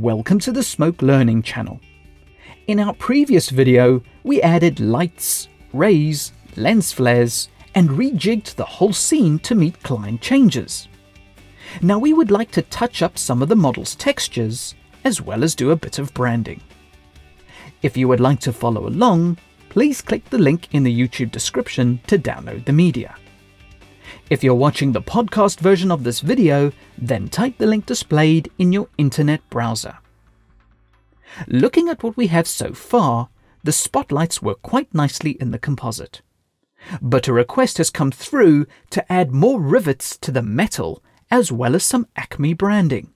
Welcome to the Smoke Learning channel. In our previous video, we added lights, rays, lens flares, and rejigged the whole scene to meet client changes. Now we would like to touch up some of the model's textures, as well as do a bit of branding. If you would like to follow along, please click the link in the YouTube description to download the media. If you're watching the podcast version of this video, then type the link displayed in your internet browser. Looking at what we have so far, the spotlights work quite nicely in the composite. But a request has come through to add more rivets to the metal as well as some Acme branding.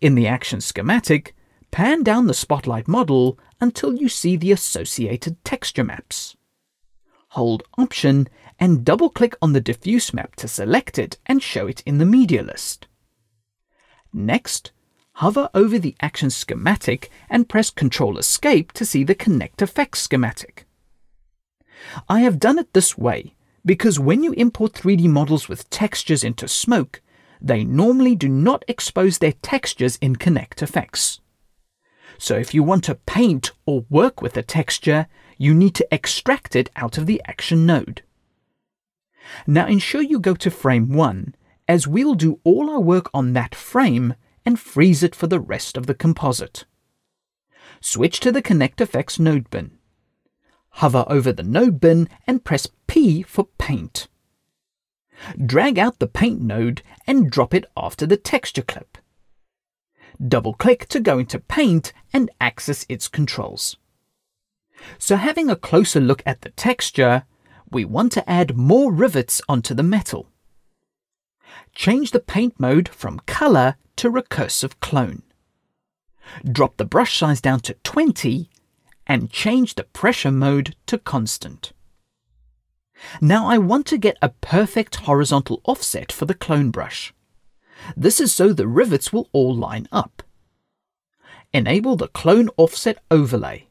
In the action schematic, pan down the spotlight model until you see the associated texture maps. Hold Option and double click on the diffuse map to select it and show it in the media list. Next, hover over the action schematic and press Ctrl Escape to see the Connect Effects schematic. I have done it this way because when you import 3D models with textures into Smoke, they normally do not expose their textures in Connect Effects. So if you want to paint or work with a texture, you need to extract it out of the action node. Now ensure you go to frame 1, as we'll do all our work on that frame and freeze it for the rest of the composite. Switch to the Connect Effects node bin. Hover over the node bin and press P for Paint. Drag out the Paint node and drop it after the texture clip. Double click to go into Paint and access its controls. So having a closer look at the texture, we want to add more rivets onto the metal. Change the paint mode from color to recursive clone. Drop the brush size down to 20 and change the pressure mode to constant. Now I want to get a perfect horizontal offset for the clone brush. This is so the rivets will all line up. Enable the clone offset overlay.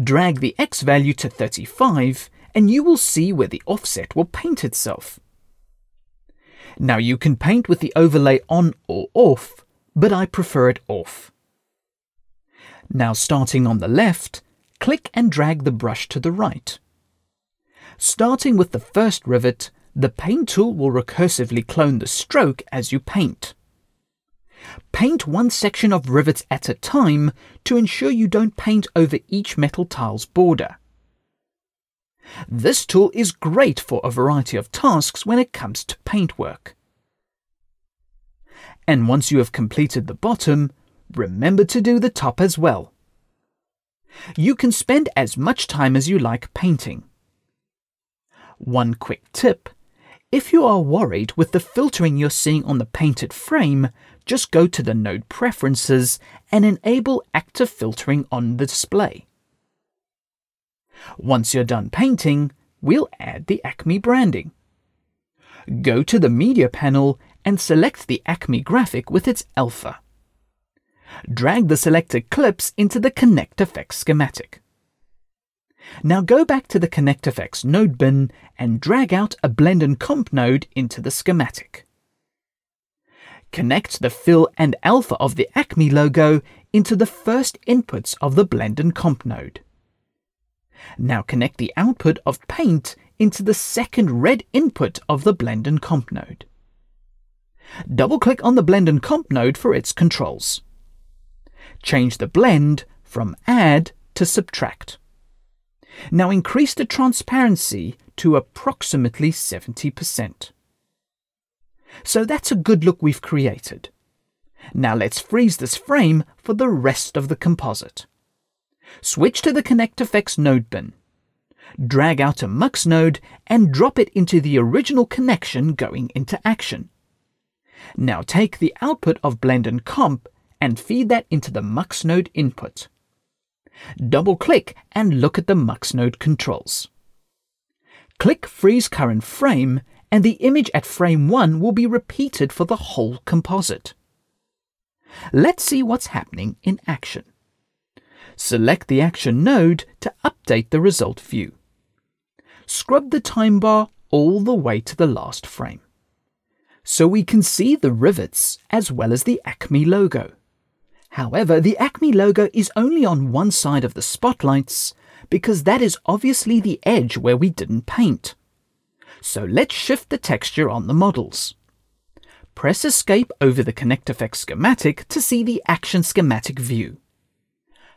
Drag the X value to 35 and you will see where the offset will paint itself. Now you can paint with the overlay on or off, but I prefer it off. Now starting on the left, click and drag the brush to the right. Starting with the first rivet, the paint tool will recursively clone the stroke as you paint. Paint one section of rivets at a time to ensure you don't paint over each metal tile's border. This tool is great for a variety of tasks when it comes to paintwork. And once you have completed the bottom, remember to do the top as well. You can spend as much time as you like painting. One quick tip if you are worried with the filtering you're seeing on the painted frame, just go to the node preferences and enable active filtering on the display. Once you're done painting, we'll add the Acme branding. Go to the Media panel and select the Acme graphic with its alpha. Drag the selected clips into the Connect Effects schematic. Now go back to the Connect Effects node bin and drag out a Blend and Comp node into the schematic. Connect the fill and alpha of the Acme logo into the first inputs of the Blend and Comp node. Now connect the output of Paint into the second red input of the Blend and Comp node. Double-click on the Blend and Comp node for its controls. Change the blend from Add to Subtract. Now increase the transparency to approximately 70%. So that's a good look we've created. Now let's freeze this frame for the rest of the composite. Switch to the Connect Effects node bin. Drag out a Mux node and drop it into the original connection going into action. Now take the output of Blend and Comp and feed that into the Mux node input. Double click and look at the Mux node controls. Click Freeze Current Frame and the image at frame 1 will be repeated for the whole composite. Let's see what's happening in action select the action node to update the result view. Scrub the time bar all the way to the last frame. So we can see the rivets as well as the Acme logo. However, the Acme logo is only on one side of the spotlights because that is obviously the edge where we didn't paint. So let's shift the texture on the models. Press Escape over the ConnectFX schematic to see the Action schematic view.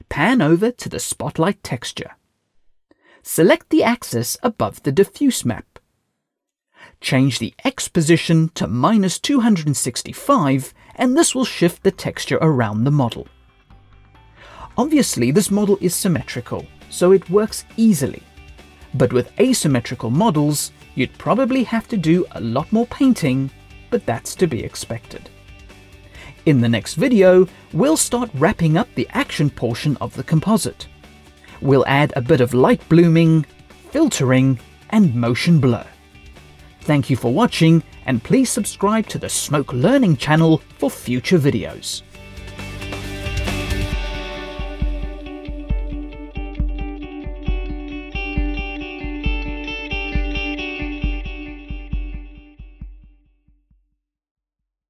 Pan over to the spotlight texture. Select the axis above the diffuse map. Change the X position to minus 265 and this will shift the texture around the model. Obviously this model is symmetrical, so it works easily. But with asymmetrical models, you'd probably have to do a lot more painting, but that's to be expected. In the next video, we'll start wrapping up the action portion of the composite. We'll add a bit of light blooming, filtering, and motion blur. Thank you for watching and please subscribe to the Smoke Learning channel for future videos.